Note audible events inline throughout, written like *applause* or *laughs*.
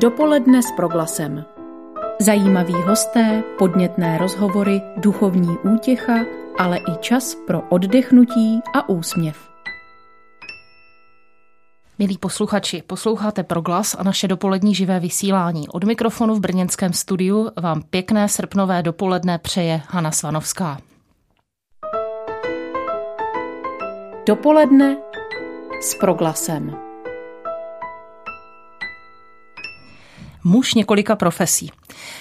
Dopoledne s proglasem. Zajímaví hosté, podnětné rozhovory, duchovní útěcha, ale i čas pro oddechnutí a úsměv. Milí posluchači, posloucháte Proglas a naše dopolední živé vysílání. Od mikrofonu v brněnském studiu vám pěkné srpnové dopoledne přeje Hana Svanovská. Dopoledne s proglasem. Muž několika profesí.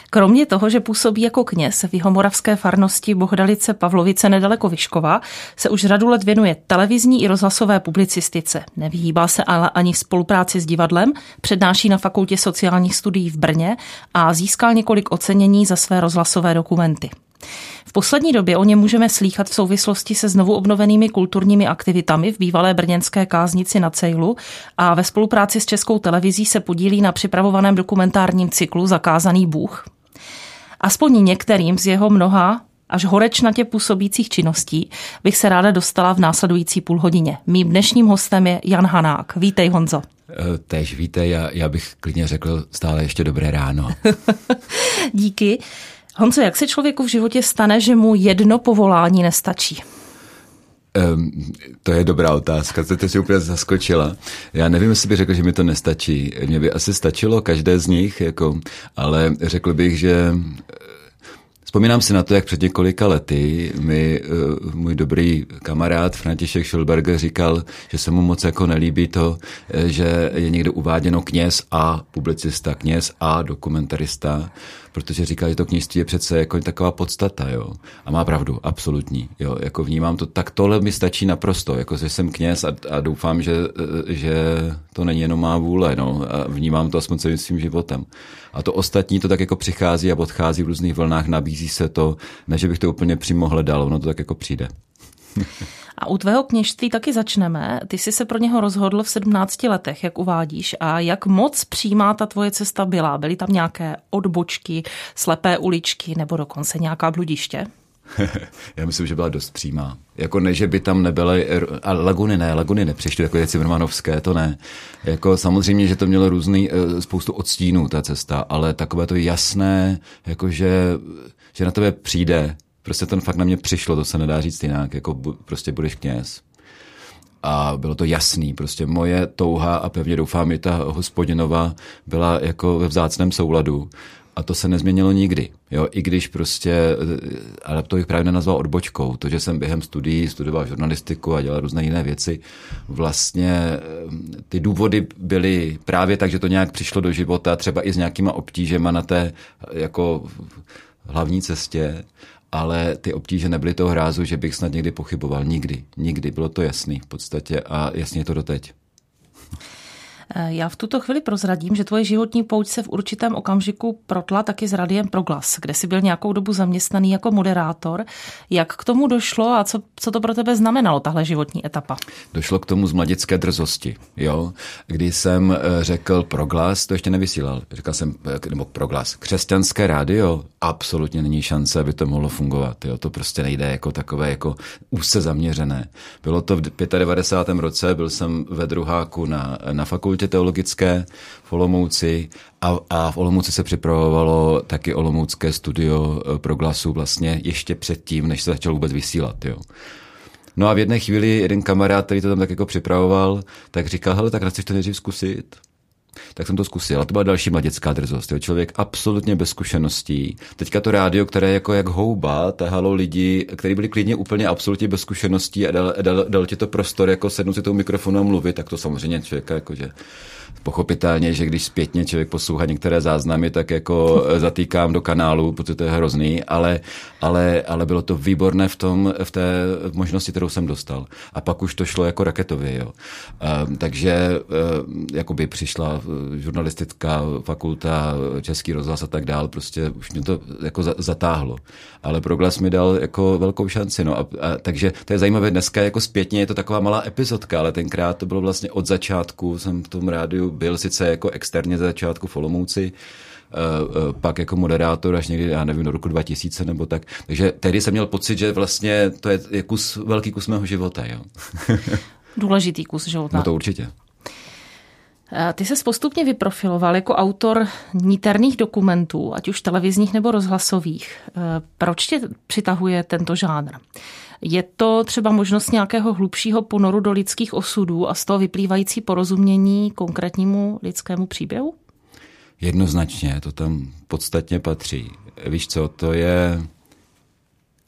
Kromě toho, že působí jako kněz v jihomoravské farnosti Bohdalice Pavlovice nedaleko Vyškova, se už řadu let věnuje televizní i rozhlasové publicistice. Nevyhýbá se ale ani spolupráci s divadlem, přednáší na fakultě sociálních studií v Brně a získal několik ocenění za své rozhlasové dokumenty. V poslední době o něm můžeme slýchat v souvislosti se znovu obnovenými kulturními aktivitami v bývalé brněnské káznici na Cejlu a ve spolupráci s Českou televizí se podílí na připravovaném dokumentárním cyklu Zakázaný Bůh. Aspoň některým z jeho mnoha až horečnatě působících činností bych se ráda dostala v následující půlhodině. Mým dnešním hostem je Jan Hanák. Vítej Honzo. Eh, tež vítej, já, já bych klidně řekl stále ještě dobré ráno. *laughs* Díky. Honzo, jak se člověku v životě stane, že mu jedno povolání nestačí? Um, to je dobrá otázka, to si úplně zaskočila. Já nevím, jestli bych řekl, že mi to nestačí. Mně by asi stačilo každé z nich, jako, ale řekl bych, že Vzpomínám si na to, jak před několika lety mi uh, můj dobrý kamarád František Schulberger říkal, že se mu moc jako nelíbí to, eh, že je někde uváděno kněz a publicista, kněz a dokumentarista, protože říká, že to kněžství je přece jako taková podstata, jo. A má pravdu, absolutní, jo. Jako vnímám to, tak tohle mi stačí naprosto, jako že jsem kněz a, a doufám, že, že to není jenom má vůle, no. A vnímám to aspoň celým svým životem. A to ostatní to tak jako přichází a odchází v různých vlnách, nabízí se to, ne, že bych to úplně přímo hledal, ono to tak jako přijde. A u tvého kněžství taky začneme. Ty jsi se pro něho rozhodl v 17 letech, jak uvádíš. A jak moc přímá ta tvoje cesta byla? Byly tam nějaké odbočky, slepé uličky nebo dokonce nějaká bludiště? *laughs* Já myslím, že byla dost přímá. Jako ne, že by tam nebyly, a laguny ne, laguny nepřišly, jako je Cimrmanovské, to ne. Jako samozřejmě, že to mělo různý, eh, spoustu odstínů ta cesta, ale takové to jasné, jako že, že na tebe přijde, prostě to fakt na mě přišlo, to se nedá říct jinak, jako prostě budeš kněz. A bylo to jasný, prostě moje touha a pevně doufám, i ta hospodinova byla jako ve vzácném souladu a to se nezměnilo nikdy. Jo, I když prostě, ale to bych právě nenazval odbočkou, to, že jsem během studií studoval žurnalistiku a dělal různé jiné věci, vlastně eh, ty důvody byly právě tak, že to nějak přišlo do života, třeba i s nějakýma obtížema na té jako hlavní cestě, ale ty obtíže nebyly toho hrázu, že bych snad někdy pochyboval. Nikdy. Nikdy. Bylo to jasný v podstatě a jasně je to doteď. Eh, já v tuto chvíli prozradím, že tvoje životní pouť se v určitém okamžiku protla taky s Radiem Proglas, kde jsi byl nějakou dobu zaměstnaný jako moderátor. Jak k tomu došlo a co, co to pro tebe znamenalo, tahle životní etapa? Došlo k tomu z mladické drzosti, jo. Kdy jsem eh, řekl Proglas, to ještě nevysílal, říkal jsem, eh, nebo Proglas, křesťanské rádio, absolutně není šance, aby to mohlo fungovat, jo. To prostě nejde jako takové jako úzce zaměřené. Bylo to v 95. roce, byl jsem ve druháku na, na fakultě fakultě teologické v Olomouci a, a v Olomouci se připravovalo taky Olomoucké studio eh, pro glasu vlastně ještě předtím, než se začal vůbec vysílat. Jo. No a v jedné chvíli jeden kamarád, který to tam tak jako připravoval, tak říkal, hele, tak chceš to nejdřív zkusit? Tak jsem to zkusil. A to byla další mladěcká drzost. Jo. Člověk absolutně bez zkušeností. Teďka to rádio, které jako jak houba tahalo lidi, kteří byli klidně úplně absolutně bez zkušeností a dal, dal, dal ti to prostor jako sednout si tou mikrofonu a mluvit, tak to samozřejmě člověka jakože pochopitelně, že když zpětně člověk poslouchá některé záznamy, tak jako eh, zatýkám do kanálu, protože to je hrozný, ale, ale, ale bylo to výborné v tom, v té možnosti, kterou jsem dostal. A pak už to šlo jako raketově, jo. Um, takže um, jakoby přišla žurnalistická fakulta, český rozhlas a tak dál, prostě už mě to jako zatáhlo. Ale Proglas mi dal jako velkou šanci, no a, a, takže to je zajímavé, dneska jako zpětně je to taková malá epizodka, ale tenkrát to bylo vlastně od začátku, jsem v tom rádiu byl sice jako externě za začátku v Olomouci, eh, eh, pak jako moderátor až někdy, já nevím, do roku 2000 nebo tak. Takže tehdy jsem měl pocit, že vlastně to je kus, velký kus mého života. Jo. *laughs* Důležitý kus života. No to určitě. Ty se postupně vyprofiloval jako autor níterných dokumentů, ať už televizních nebo rozhlasových. Proč tě přitahuje tento žánr? Je to třeba možnost nějakého hlubšího ponoru do lidských osudů a z toho vyplývající porozumění konkrétnímu lidskému příběhu? Jednoznačně, to tam podstatně patří. Víš co, to je...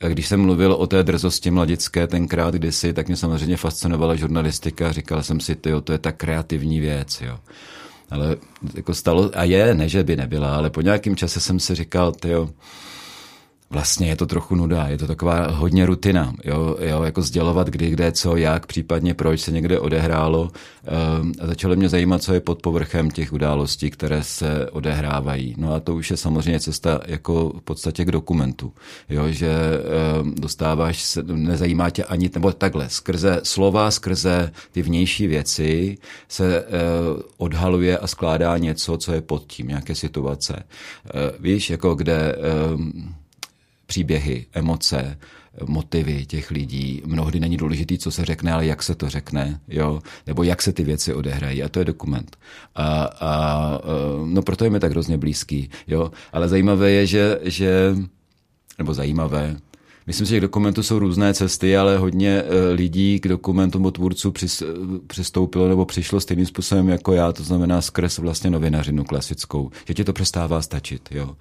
Když jsem mluvil o té drzosti mladické tenkrát kdysi, tak mě samozřejmě fascinovala žurnalistika. Říkal jsem si, tyjo, to je tak kreativní věc, jo. Ale jako stalo, a je, ne, že by nebyla, ale po nějakém čase jsem si říkal, tyjo, vlastně je to trochu nuda, je to taková hodně rutina, jo, jo jako sdělovat kdy, kde, co, jak, případně proč se někde odehrálo. Ehm, a začalo mě zajímat, co je pod povrchem těch událostí, které se odehrávají. No a to už je samozřejmě cesta jako v podstatě k dokumentu, jo, že ehm, dostáváš, se, nezajímá tě ani, nebo takhle, skrze slova, skrze ty vnější věci se eh, odhaluje a skládá něco, co je pod tím, nějaké situace. Eh, víš, jako kde ehm, příběhy, emoce, motivy těch lidí. Mnohdy není důležitý, co se řekne, ale jak se to řekne, jo? nebo jak se ty věci odehrají. A to je dokument. A, a no proto je mi tak hrozně blízký. Jo? Ale zajímavé je, že, že nebo zajímavé, Myslím si, že k dokumentu jsou různé cesty, ale hodně eh, lidí k dokumentu nebo tvůrců eh, přistoupilo nebo přišlo stejným způsobem jako já, to znamená skrz vlastně novinařinu klasickou, že ti to přestává stačit. Jo.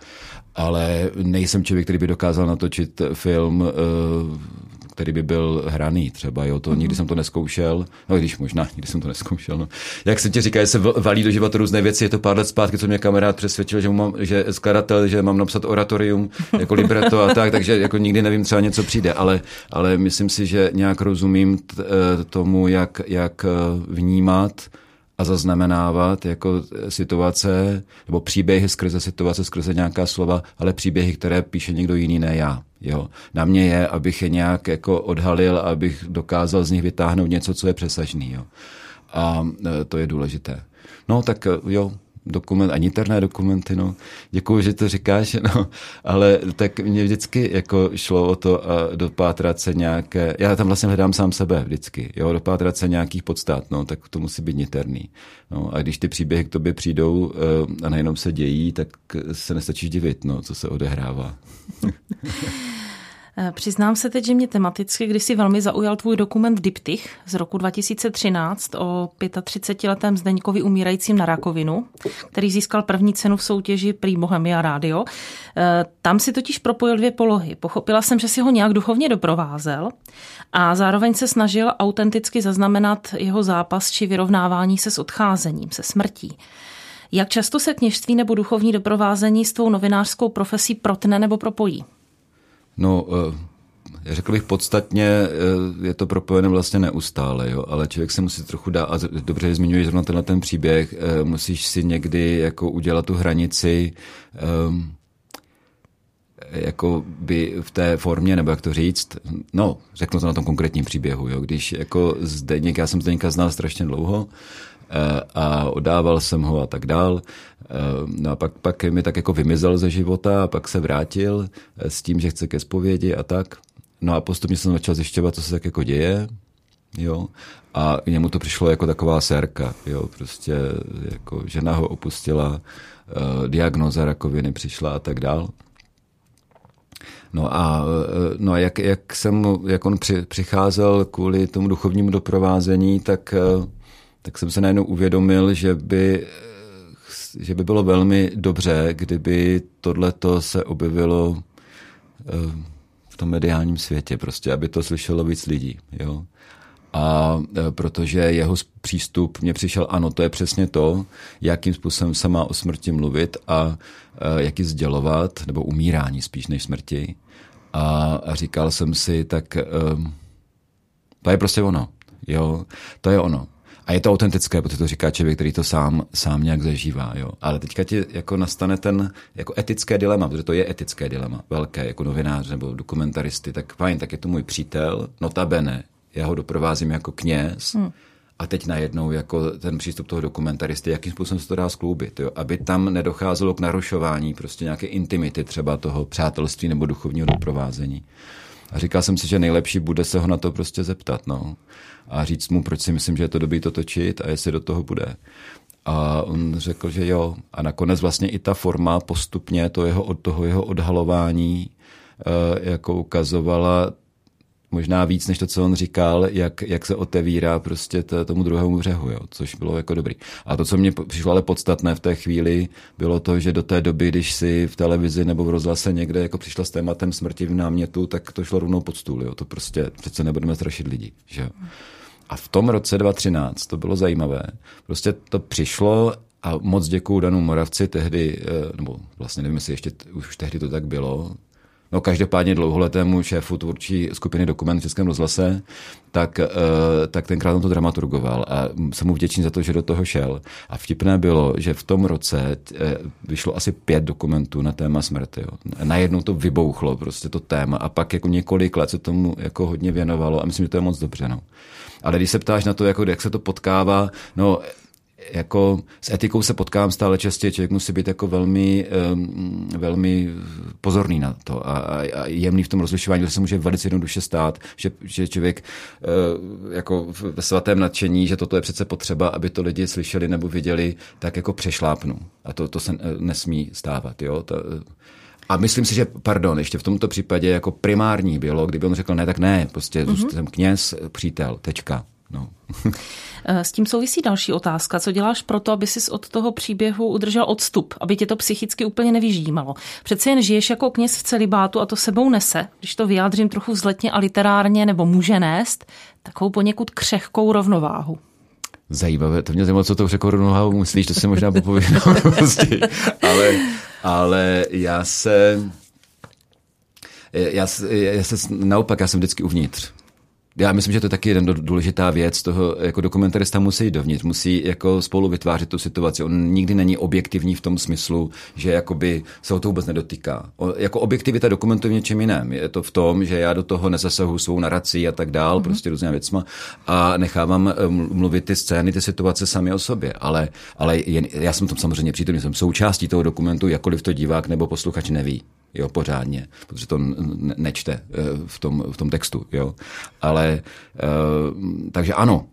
Ale nejsem člověk, který by dokázal natočit film eh, který by byl hraný třeba, jo, to mm-hmm. nikdy jsem to neskoušel, no když možná, nikdy jsem to neskoušel, no. Jak se ti říká, že se valí do života různé věci, je to pár let zpátky, co mě kamarád přesvědčil, že, mám, že skladatel, že mám napsat oratorium jako libreto a tak, takže jako nikdy nevím, třeba něco přijde, ale, ale myslím si, že nějak rozumím t, eh, tomu, jak, jak eh, vnímat a zaznamenávat jako situace nebo příběhy skrze situace, skrze nějaká slova, ale příběhy, které píše někdo jiný, ne já. Jo. Na mě je, abych je nějak jako odhalil, abych dokázal z nich vytáhnout něco, co je přesažný. Jo. A e, to je důležité. No tak e, jo, dokument, ani terné dokumenty, no. Děkuji, že to říkáš, *laughs* no. Ale tak mě vždycky jako šlo o to a dopátrat se nějaké, já tam vlastně hledám sám sebe vždycky, jo, dopátrat se nějakých podstat, no, tak to musí být niterný. No, a když ty příběhy k tobě přijdou e, a nejenom se dějí, tak se nestačíš divit, no, co se odehrává. *laughs* Eh, přiznám se teď, že mě tematicky kdysi velmi zaujal tvůj dokument Diptych z roku 2013 o 35-letém Zdeňkovi umírajícím na rakovinu, který získal první cenu v soutěži Prý Bohemia Radio. Eh, tam si totiž propojil dvě polohy. Pochopila jsem, že si ho nějak duchovně doprovázel a zároveň se snažil autenticky zaznamenat jeho zápas či vyrovnávání se s odcházením, se smrtí. Jak často se kněžství nebo duchovní doprovázení s tvou novinářskou profesí protne nebo propojí? No, eh, řekl bych podstatně, eh, je to propojené vlastně neustále, jo, ale člověk se musí trochu dát, a dobře zmiňuješ zrovna tenhle ten příběh, eh, musíš si někdy jako udělat tu hranici, jako by v té formě, nebo jak to říct, no, řeknu to na tom konkrétním příběhu, jo, když jako Zdeněk, já jsem Zdeňka znal strašně dlouho a odával jsem ho a tak dál. Eh, no a pak, pak mi tak jako vymizel ze života a pak se vrátil eh, s tím, že chce ke zpovědi a tak. No a postupně jsem začal zjišťovat, co se tak jako děje, jo. A němu to přišlo jako taková sérka, jo, prostě jako žena ho opustila, diagnoza rakoviny přišla a tak dál. No a, no a jak, jak, jsem, jak on při, přicházel kvůli tomu duchovnímu doprovázení, tak tak jsem se najednou uvědomil, že by, že by bylo velmi dobře, kdyby tohleto se objevilo eh, v tom mediálním světě, prostě, aby to slyšelo víc lidí. Jo? A eh, protože jeho přístup mně přišel, ano, to je přesně to, jakým způsobem se má o smrti mluvit a eh, jak ji sdělovat, nebo umírání spíš než smrti. A, a říkal jsem si, tak to je prostě ono. Jo, to je ono. A je to autentické, protože to říká člověk, který to sám, sám nějak zažívá. Jo. Ale teďka ti jako nastane ten jako etické dilema, protože to je etické dilema, velké, jako novinář nebo dokumentaristy, tak fajn, tak je to můj přítel, notabene, já ho doprovázím jako kněz, hmm. A teď najednou jako ten přístup toho dokumentaristy, jakým způsobem se to dá skloubit, jo? aby tam nedocházelo k narušování prostě nějaké intimity třeba toho přátelství nebo duchovního doprovázení. A říkal jsem si, že nejlepší bude se ho na to prostě zeptat. No a říct mu, proč si myslím, že je to dobrý to točit a jestli do toho bude. A on řekl, že jo. A nakonec vlastně i ta forma postupně to jeho, od toho jeho odhalování jako ukazovala možná víc než to, co on říkal, jak, jak se otevírá prostě t, tomu druhému břehu, jo, což bylo jako dobrý. A to, co mě přišlo ale podstatné v té chvíli, bylo to, že do té doby, když si v televizi nebo v rozhlase někde jako přišla s tématem smrti v námětu, tak to šlo rovnou pod stůl, jo. to prostě přece nebudeme strašit lidi, že A v tom roce 2013 to bylo zajímavé. Prostě to přišlo a moc děkuju Danu Moravci tehdy, eh, nebo vlastně nevím, jestli ještě už tehdy to tak bylo, No každopádně dlouholetému šéfu tvůrčí skupiny Dokument v Českém rozhlase, tak, uh, tak tenkrát on to dramaturgoval a jsem mu vděčný za to, že do toho šel. A vtipné bylo, že v tom roce uh, vyšlo asi pět dokumentů na téma smrti. Jo. Najednou to vybouchlo, prostě to téma a pak jako několik let se tomu jako hodně věnovalo a myslím, že to je moc dobře. No. Ale když se ptáš na to, jako, jak se to potkává, no jako s etikou se potkám stále častěji, člověk musí být jako velmi, um, velmi pozorný na to a, a jemný v tom rozlišování, že se může velice jednoduše stát, že, že člověk uh, jako ve svatém nadšení, že toto je přece potřeba, aby to lidi slyšeli nebo viděli, tak jako přešlápnu. A to, to se nesmí stávat. Jo? To, a myslím si, že, pardon, ještě v tomto případě jako primární bylo, kdyby on řekl ne, tak ne, prostě mm-hmm. jsem kněz, přítel, tečka. No. *laughs* Eh, s tím souvisí další otázka. Co děláš pro to, aby si od toho příběhu udržel odstup, aby tě to psychicky úplně nevyžímalo? Přece jen žiješ jako kněz v celibátu a to sebou nese, když to vyjádřím trochu vzletně a literárně, nebo může nést, takovou poněkud křehkou rovnováhu. Zajímavé, to mě zajímalo, co to řekl rovnováhu myslíš, to si možná popovídám *laughs* ale, ale já se já, já se naopak, já jsem vždycky uvnitř já myslím, že to je taky jeden důležitá věc toho, jako dokumentarista musí jít dovnitř, musí jako spolu vytvářet tu situaci. On nikdy není objektivní v tom smyslu, že jakoby se ho to vůbec nedotýká. O, jako objektivita dokumentu v něčem jiném. Je to v tom, že já do toho nezasahu svou narací a tak dál, mm-hmm. prostě různě věcma a nechávám eh, mluvit ty scény, ty situace sami o sobě. Ale, ale jen, já jsem tam samozřejmě přítomný, jsem součástí toho dokumentu, jakkoliv to divák nebo posluchač neví jo, pořádně, protože to nečte eh, v tom, v tom textu, jo. Ale, eh, takže ano,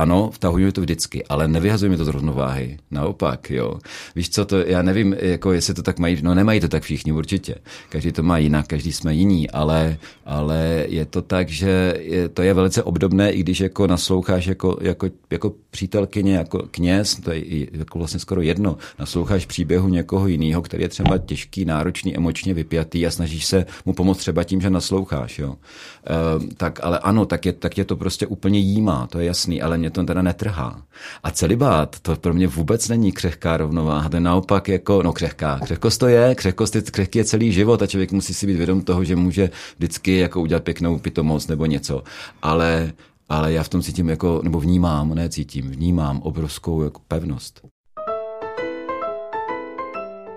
ano, vtahujeme to vždycky, ale nevyhazujeme to z rovnováhy. Naopak, jo. Víš co, to, já nevím, jako jestli to tak mají, no nemají to tak všichni určitě. Každý to má jinak, každý jsme jiní, ale, ale je to tak, že je, to je velice obdobné, i když jako nasloucháš jako, jako, jako přítelkyně, jako kněz, to je jako vlastně skoro jedno, nasloucháš příběhu někoho jiného, který je třeba těžký, náročný, emočně vypjatý a snažíš se mu pomoct třeba tím, že nasloucháš, jo. E, tak ale ano, tak je, tak je to prostě úplně jímá, to je jasný, ale mě mě to teda netrhá. A celibát, to pro mě vůbec není křehká rovnováha, to je naopak jako, no křehká, křehkost to je, křehkost je, křehký je celý život a člověk musí si být vědom toho, že může vždycky jako udělat pěknou pitomost nebo něco, ale, ale já v tom cítím jako, nebo vnímám, ne cítím, vnímám obrovskou jako pevnost.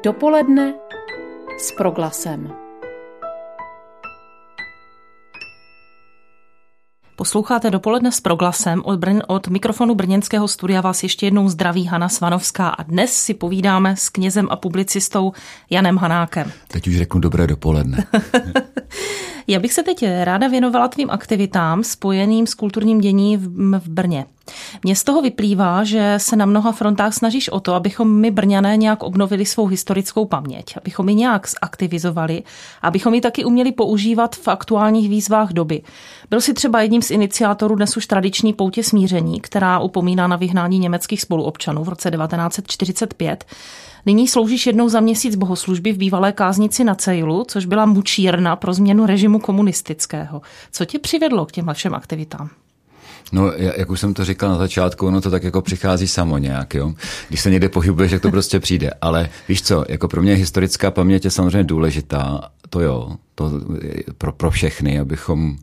Dopoledne s proglasem. Posloucháte dopoledne s proglasem od, Brn, od mikrofonu brněnského studia vás ještě jednou zdraví Hana Svanovská a dnes si povídáme s knězem a publicistou Janem Hanákem. Teď už řeknu dobré dopoledne. *laughs* Já bych se teď ráda věnovala tvým aktivitám spojeným s kulturním dění v, v Brně. Mně z toho vyplývá, že se na mnoha frontách snažíš o to, abychom my Brňané nějak obnovili svou historickou paměť, abychom ji nějak zaktivizovali, abychom ji taky uměli používat v aktuálních výzvách doby. Byl si třeba jedním z iniciátorů dnes už tradiční poutě smíření, která upomíná na vyhnání německých spoluobčanů v roce 1945. Nyní sloužíš jednou za měsíc bohoslužby v bývalé káznici na Cejlu, což byla mučírna pro změnu režimu komunistického. Co tě přivedlo k těmhle všem aktivitám? No, jak už jsem to říkal na začátku, ono to tak jako přichází samo nějak, jo. Když se někde pohybuješ, jak to prostě přijde. Ale víš co, jako pro mě historická paměť je samozřejmě důležitá, to jo, to pro, pro všechny, abychom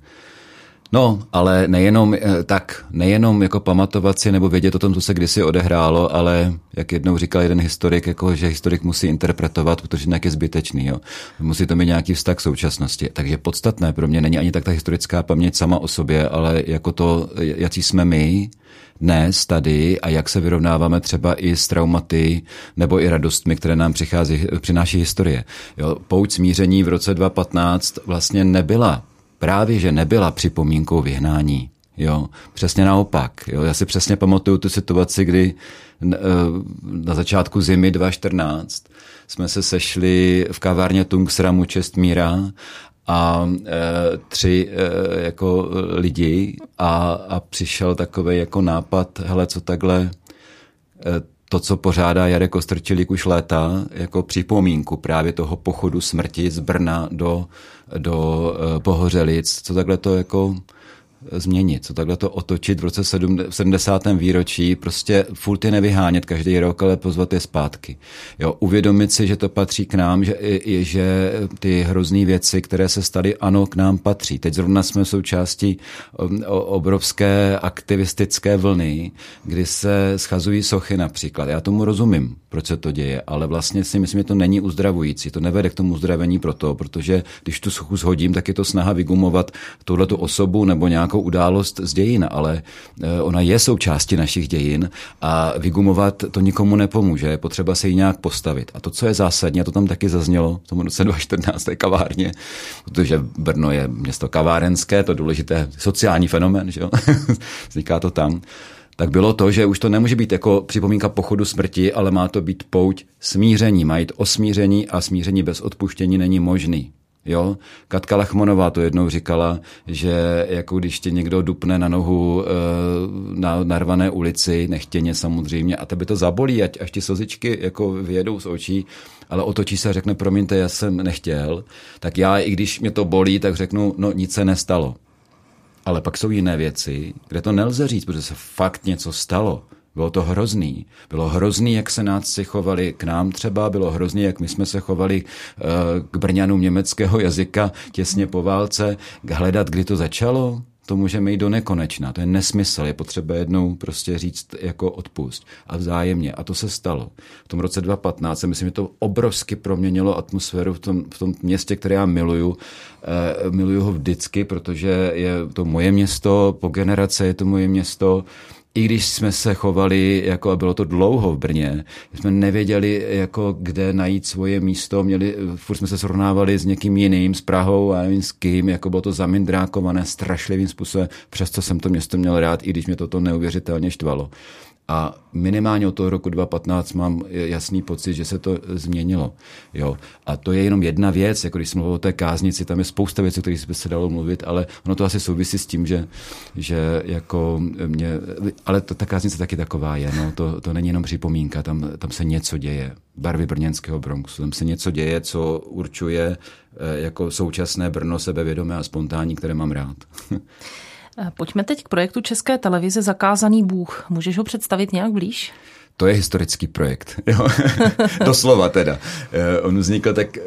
No, ale nejenom eh, tak, nejenom jako pamatovat si nebo vědět o tom, co se kdysi odehrálo, ale jak jednou říkal jeden historik, jako, že historik musí interpretovat, protože jinak je zbytečný. Jo. Musí to mít nějaký vztah k současnosti. Takže podstatné pro mě není ani tak ta historická paměť sama o sobě, ale jako to, jaký jsme my, dnes tady a jak se vyrovnáváme třeba i s traumaty nebo i radostmi, které nám přichází, přináší historie. Jo, pouť smíření v roce 2015 vlastně nebyla právě, že nebyla připomínkou vyhnání. Jo, přesně naopak. Jo. Já si přesně pamatuju tu situaci, kdy na začátku zimy 2014 jsme se sešli v kavárně Tungsramu Čestmíra a e, tři e, jako lidi a, a přišel takový jako nápad, hele, co takhle e, to, co pořádá Jarek Ostrčilík už léta, jako připomínku právě toho pochodu smrti z Brna do, do e, Pohořelic, co takhle to jako změnit, co takhle to otočit v roce 70. výročí, prostě furt je nevyhánět každý rok, ale pozvat je zpátky. Jo, uvědomit si, že to patří k nám, že, že ty hrozný věci, které se staly, ano, k nám patří. Teď zrovna jsme součástí um, obrovské aktivistické vlny, kdy se schazují sochy například. Já tomu rozumím, proč se to děje, ale vlastně si myslím, že to není uzdravující. To nevede k tomu uzdravení proto, protože když tu sochu shodím, tak je to snaha vygumovat tuhletu osobu nebo nějak nějakou událost z dějin, ale eh, ona je součástí našich dějin a vygumovat to nikomu nepomůže. Je potřeba se jí nějak postavit. A to, co je zásadní, a to tam taky zaznělo v tom roce 2014 kavárně, protože Brno je město kavárenské, to důležité sociální fenomén, že jo? *laughs* vzniká to tam tak bylo to, že už to nemůže být jako připomínka pochodu smrti, ale má to být pouť smíření. Má jít o a smíření bez odpuštění není možný. Jo? Katka Lachmonová to jednou říkala, že jako když tě někdo dupne na nohu e, na narvané ulici, nechtěně samozřejmě, a tebe to zabolí, ať, až ti slzičky jako vyjedou z očí, ale otočí se a řekne, promiňte, já jsem nechtěl, tak já, i když mě to bolí, tak řeknu, no nic se nestalo. Ale pak jsou jiné věci, kde to nelze říct, protože se fakt něco stalo. Bylo to hrozný. Bylo hrozný, jak se náci chovali k nám třeba, bylo hrozný, jak my jsme se chovali eh, k Brňanům německého jazyka těsně po válce. Hledat, kdy to začalo, to můžeme jít do nekonečna. To je nesmysl. Je potřeba jednou prostě říct jako odpust a vzájemně. A to se stalo. V tom roce 2015 se myslím, že to obrovsky proměnilo atmosféru v tom, v tom městě, které já miluju. E, miluju ho vždycky, protože je to moje město, po generace je to moje město i když jsme se chovali, jako a bylo to dlouho v Brně, jsme nevěděli, jako kde najít svoje místo, měli, furt jsme se srovnávali s někým jiným, s Prahou a nevím s kým, jako bylo to zamindrákované strašlivým způsobem, přesto jsem to město měl rád, i když mě toto neuvěřitelně štvalo. A minimálně od toho roku 2015 mám jasný pocit, že se to změnilo. Jo. A to je jenom jedna věc, jako když jsem mluvil o té káznici, tam je spousta věcí, o kterých by se dalo mluvit, ale ono to asi souvisí s tím, že, že jako mě, ale to, ta káznice taky taková je, no, to, to není jenom připomínka, tam, tam se něco děje. Barvy brněnského Bronxu, tam se něco děje, co určuje eh, jako současné Brno sebevědomé a spontánní, které mám rád. *laughs* Eh, pojďme teď k projektu České televize Zakázaný Bůh. Můžeš ho představit nějak blíž? To je historický projekt. Jo. *laughs* Doslova teda. Eh, on vznikl tak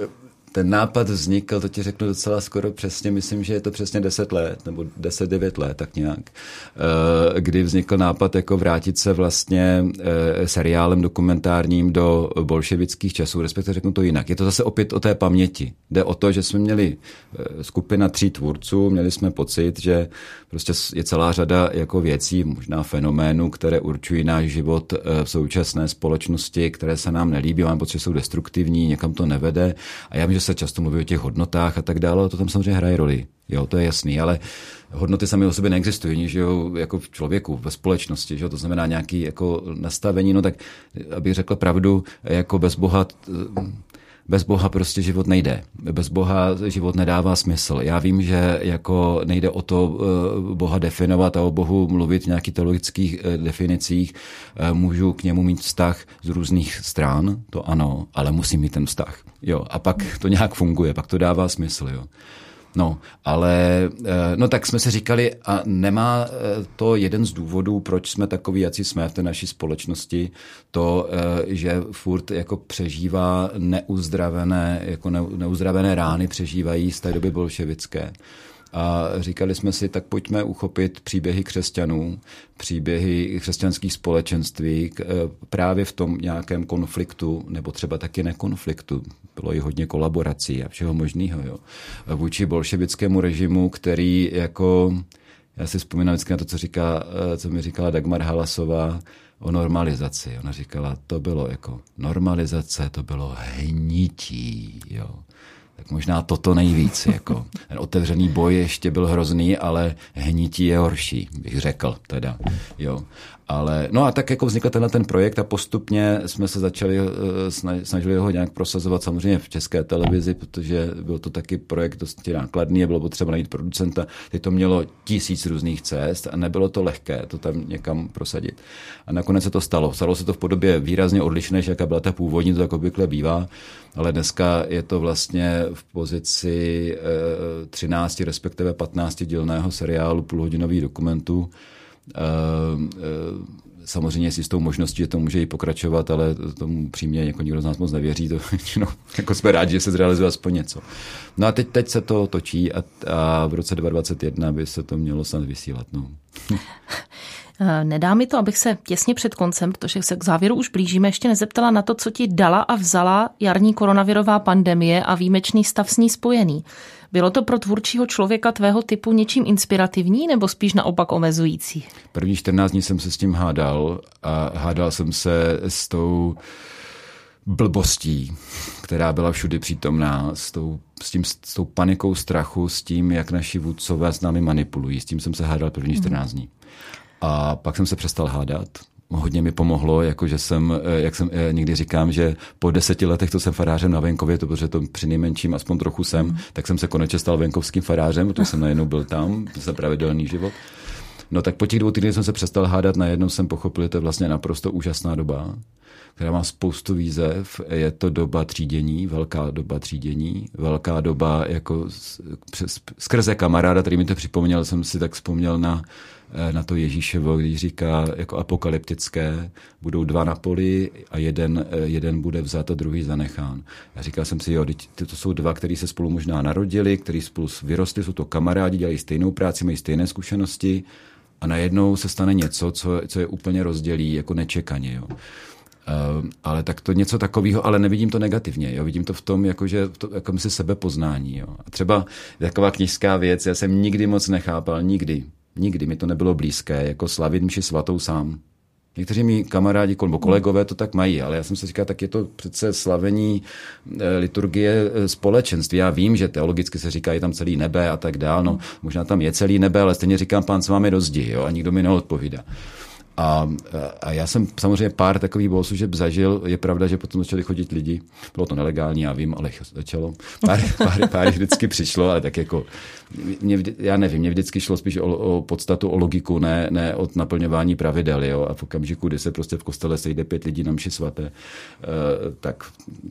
ten nápad vznikl, to ti řeknu docela skoro přesně, myslím, že je to přesně 10 let, nebo 10-9 let, tak nějak, eh, kdy vznikl nápad jako vrátit se vlastně eh, seriálem dokumentárním do bolševických časů, respektive řeknu to jinak. Je to zase opět o té paměti. Jde o to, že jsme měli eh, skupina tří tvůrců, měli jsme pocit, že prostě je celá řada jako věcí, možná fenoménů, které určují náš život v současné společnosti, které se nám nelíbí, máme pocit, že jsou destruktivní, někam to nevede. A já vím, že se často mluví o těch hodnotách a tak dále, to tam samozřejmě hraje roli. Jo, to je jasný, ale hodnoty sami o sobě neexistují, že jo, jako v člověku, ve společnosti, že jo, to znamená nějaký jako nastavení, no tak, abych řekl pravdu, jako bez Boha bez Boha prostě život nejde. Bez Boha život nedává smysl. Já vím, že jako nejde o to eh, Boha definovat a o Bohu mluvit v nějakých teologických eh, definicích. Eh, můžu k němu mít vztah z různých stran, to ano, ale musím mít ten vztah. Jo, a pak to nějak funguje, pak to dává smysl. Jo. No, ale eh, no tak jsme si říkali, a nemá eh, to jeden z důvodů, proč jsme takový, jací jsme v té naší společnosti, to, eh, že furt jako přežívá neuzdravené, jako neuzdravené rány přežívají z té doby bolševické. A říkali jsme si, tak pojďme uchopit příběhy křesťanů, příběhy křesťanských společenství eh, právě v tom nějakém konfliktu, nebo třeba taky nekonfliktu. Bylo i hodně kolaborací a všeho možného. Jo. Vůči bolševickému režimu, který jako já si vzpomínám vždycky na to, co, říká, eh, co mi říkala Dagmar Halasová o normalizaci. Ona říkala, to bylo jako normalizace, to bylo hnití. Jo tak možná toto nejvíc. Jako. Ten otevřený boj ještě byl hrozný, ale hnití je horší, bych řekl teda. Jo. Ale, no a tak jako vznikl tenhle ten projekt a postupně jsme se začali, snažili ho nějak prosazovat samozřejmě v české televizi, protože byl to taky projekt dosti nákladný a bylo potřeba najít producenta. Teď to mělo tisíc různých cest a nebylo to lehké to tam někam prosadit. A nakonec se to stalo. Stalo se to v podobě výrazně odlišné, než jaká byla ta původní, to tak obvykle bývá, ale dneska je to vlastně v pozici 13, respektive 15 dílného seriálu půlhodinových dokumentů, Eh, eh, samozřejmě si s tou možností, že to může i pokračovat, ale tomu přímě jako nikdo z nás moc nevěří, to *laughs* no, jako jsme rádi, že se zrealizuje aspoň něco. No a teď, teď se to točí a, a v roce 2021 by se to mělo snad vysílat. No. Eh, nedá mi to, abych se těsně před koncem, protože se k závěru už blížíme, ještě nezeptala na to, co ti dala a vzala jarní koronavirová pandemie a výjimečný stav s ní spojený. Bylo to pro tvůrčího člověka tvého typu něčím inspirativní nebo spíš naopak omezující? První 14 dní jsem se s tím hádal a hádal jsem se s tou blbostí, která byla všudy přítomná, s tou, s, tím, s tou panikou strachu, s tím, jak naši vůdcové s námi manipulují. S tím jsem se hádal první 14 dní. A pak jsem se přestal hádat hodně mi pomohlo, jakože jsem, eh, jak jsem eh, někdy říkám, že po deseti letech, co jsem farářem na venkově, to protože to při nejmenším aspoň trochu jsem, mm. tak jsem se konečně stal venkovským farářem, protože *laughs* jsem najednou byl tam, za pravidelný život. No tak po těch dvou týdnech jsem se přestal hádat, najednou jsem pochopil, že to je vlastně naprosto úžasná doba, která má spoustu výzev. Je to doba třídění, velká doba třídění, velká doba jako přes, skrze kamaráda, který mi to připomněl, jsem si tak vzpomněl na na to Ježíševo, když říká jako apokalyptické, budou dva na poli a jeden, eh, jeden bude vzat a druhý zanechán. Já říkal jsem si, jo, to jsou dva, kteří se spolu možná narodili, kteří spolu vyrostli, jsou to kamarádi, dělají stejnou práci, mají stejné zkušenosti a najednou se stane něco, co, co je úplně rozdělí jako nečekaně. Jo. Uh, ale tak to něco takového, ale nevidím to negativně. Jo. Vidím to v tom, jako, že to, jako si sebepoznání. Jo. A třeba taková knižská věc, já jsem nikdy moc nechápal, nikdy, Nikdy mi to nebylo blízké, jako slavit mši svatou sám. Někteří mi kamarádi nebo kolegové to tak mají, ale já jsem si říkal, tak je to přece slavení eh, liturgie eh, společenství. Já vím, že teologicky se říká, je tam celý nebe a tak dál. No, možná tam je celý nebe, ale stejně říkám, pán s vámi rozdí, jo, a nikdo mi neodpovídá. A, a já jsem samozřejmě pár takových bohoslužeb zažil. Je pravda, že potom začali chodit lidi. Bylo to nelegální, já vím, ale začalo. Pár, *laughs* pár, pár vždycky přišlo, ale tak jako, mě, já nevím, mě vždycky šlo spíš o, o podstatu, o logiku, ne, ne od naplňování pravidel. Jo? A v okamžiku, kdy se prostě v kostele sejde pět lidí na mši svaté, uh, tak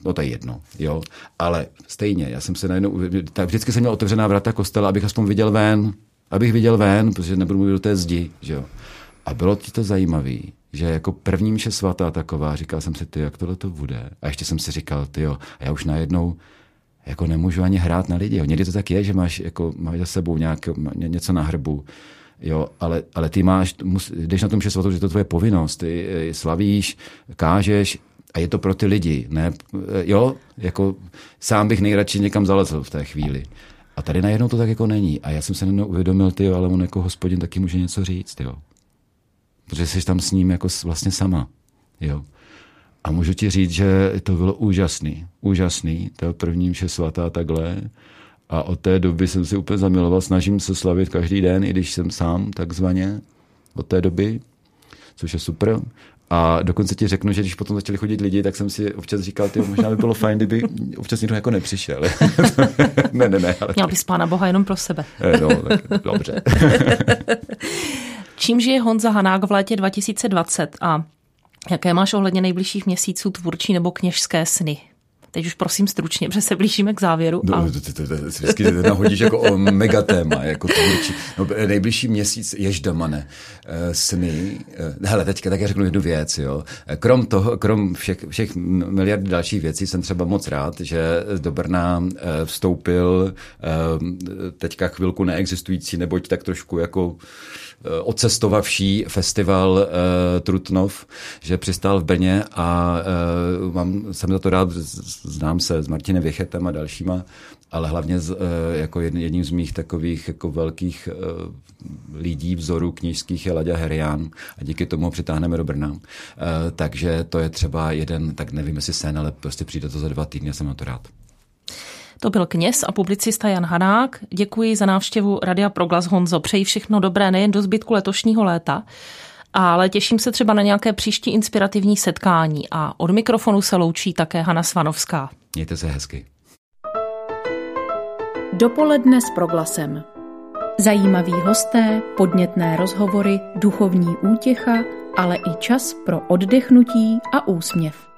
no to je jedno. Jo? Ale stejně, já jsem se najednou, tak vždycky jsem měl otevřená vrata kostela, abych aspoň viděl ven, abych viděl ven, protože nebudu mluvit do té zdi. Že jo? A bylo ti to zajímavé, že jako první mše svatá taková, říkal jsem si, ty, jak tohle to bude. A ještě jsem si říkal, ty jo, a já už najednou jako nemůžu ani hrát na lidi. Jo. Někdy to tak je, že máš, jako, máš za sebou nějak, něco na hrbu, jo, ale, ale ty máš, mus, jdeš na tom svatou, že to je tvoje povinnost, ty eh, slavíš, kážeš a je to pro ty lidi, ne, jo, jako sám bych nejradši někam zalezl v té chvíli. A tady najednou to tak jako není. A já jsem se najednou uvědomil, ty ale on jako hospodin taky může něco říct, jo protože jsi tam s ním jako vlastně sama. Jo. A můžu ti říct, že to bylo úžasný. Úžasný. To první mše svatá takhle. A od té doby jsem si úplně zamiloval. Snažím se slavit každý den, i když jsem sám takzvaně od té doby, což je super. A dokonce ti řeknu, že když potom začali chodit lidi, tak jsem si občas říkal, ty možná by bylo fajn, kdyby občas někdo jako nepřišel. *laughs* ne, ne, ne. Ale... Měl bys pána Boha jenom pro sebe. Eh, no, tak, dobře. *laughs* Čím žije Honza Hanák v létě 2020 a jaké máš ohledně nejbližších měsíců tvůrčí nebo kněžské sny? Teď už prosím stručně, protože se blížíme k závěru. No, a... to, to, to, to, vždycky nahodíš jako o megatéma, jako tvůrčí. No, nejbližší měsíc, ježdamane, eh, sny. Eh, hele, teďka tak já řeknu jednu věc, jo. Krom toho, krom všech, všech miliard dalších věcí jsem třeba moc rád, že do Brna eh, vstoupil teďka chvilku neexistující, neboť tak trošku jako Eh, ocestovavší festival uh, Trutnov, že přistál v Brně a uh, mám, jsem za to rád, znám se s Martinem Věchetem a dalšíma, ale hlavně z, uh, jako jedním z mých takových jako velkých uh, lidí, vzorů knižských je Laďa Herian a díky tomu ho přitáhneme do Brna. Uh, takže to je třeba jeden, tak nevím, jestli sen, ale prostě přijde to za dva týdny, jsem na to rád. To byl kněz a publicista Jan Hanák. Děkuji za návštěvu Radia Proglas Honzo. Přeji všechno dobré nejen do zbytku letošního léta, ale těším se třeba na nějaké příští inspirativní setkání a od mikrofonu se loučí také Hana Svanovská. Mějte se hezky. Dopoledne s proglasem. Zajímaví hosté, podnětné rozhovory, duchovní útěcha, ale i čas pro oddechnutí a úsměv.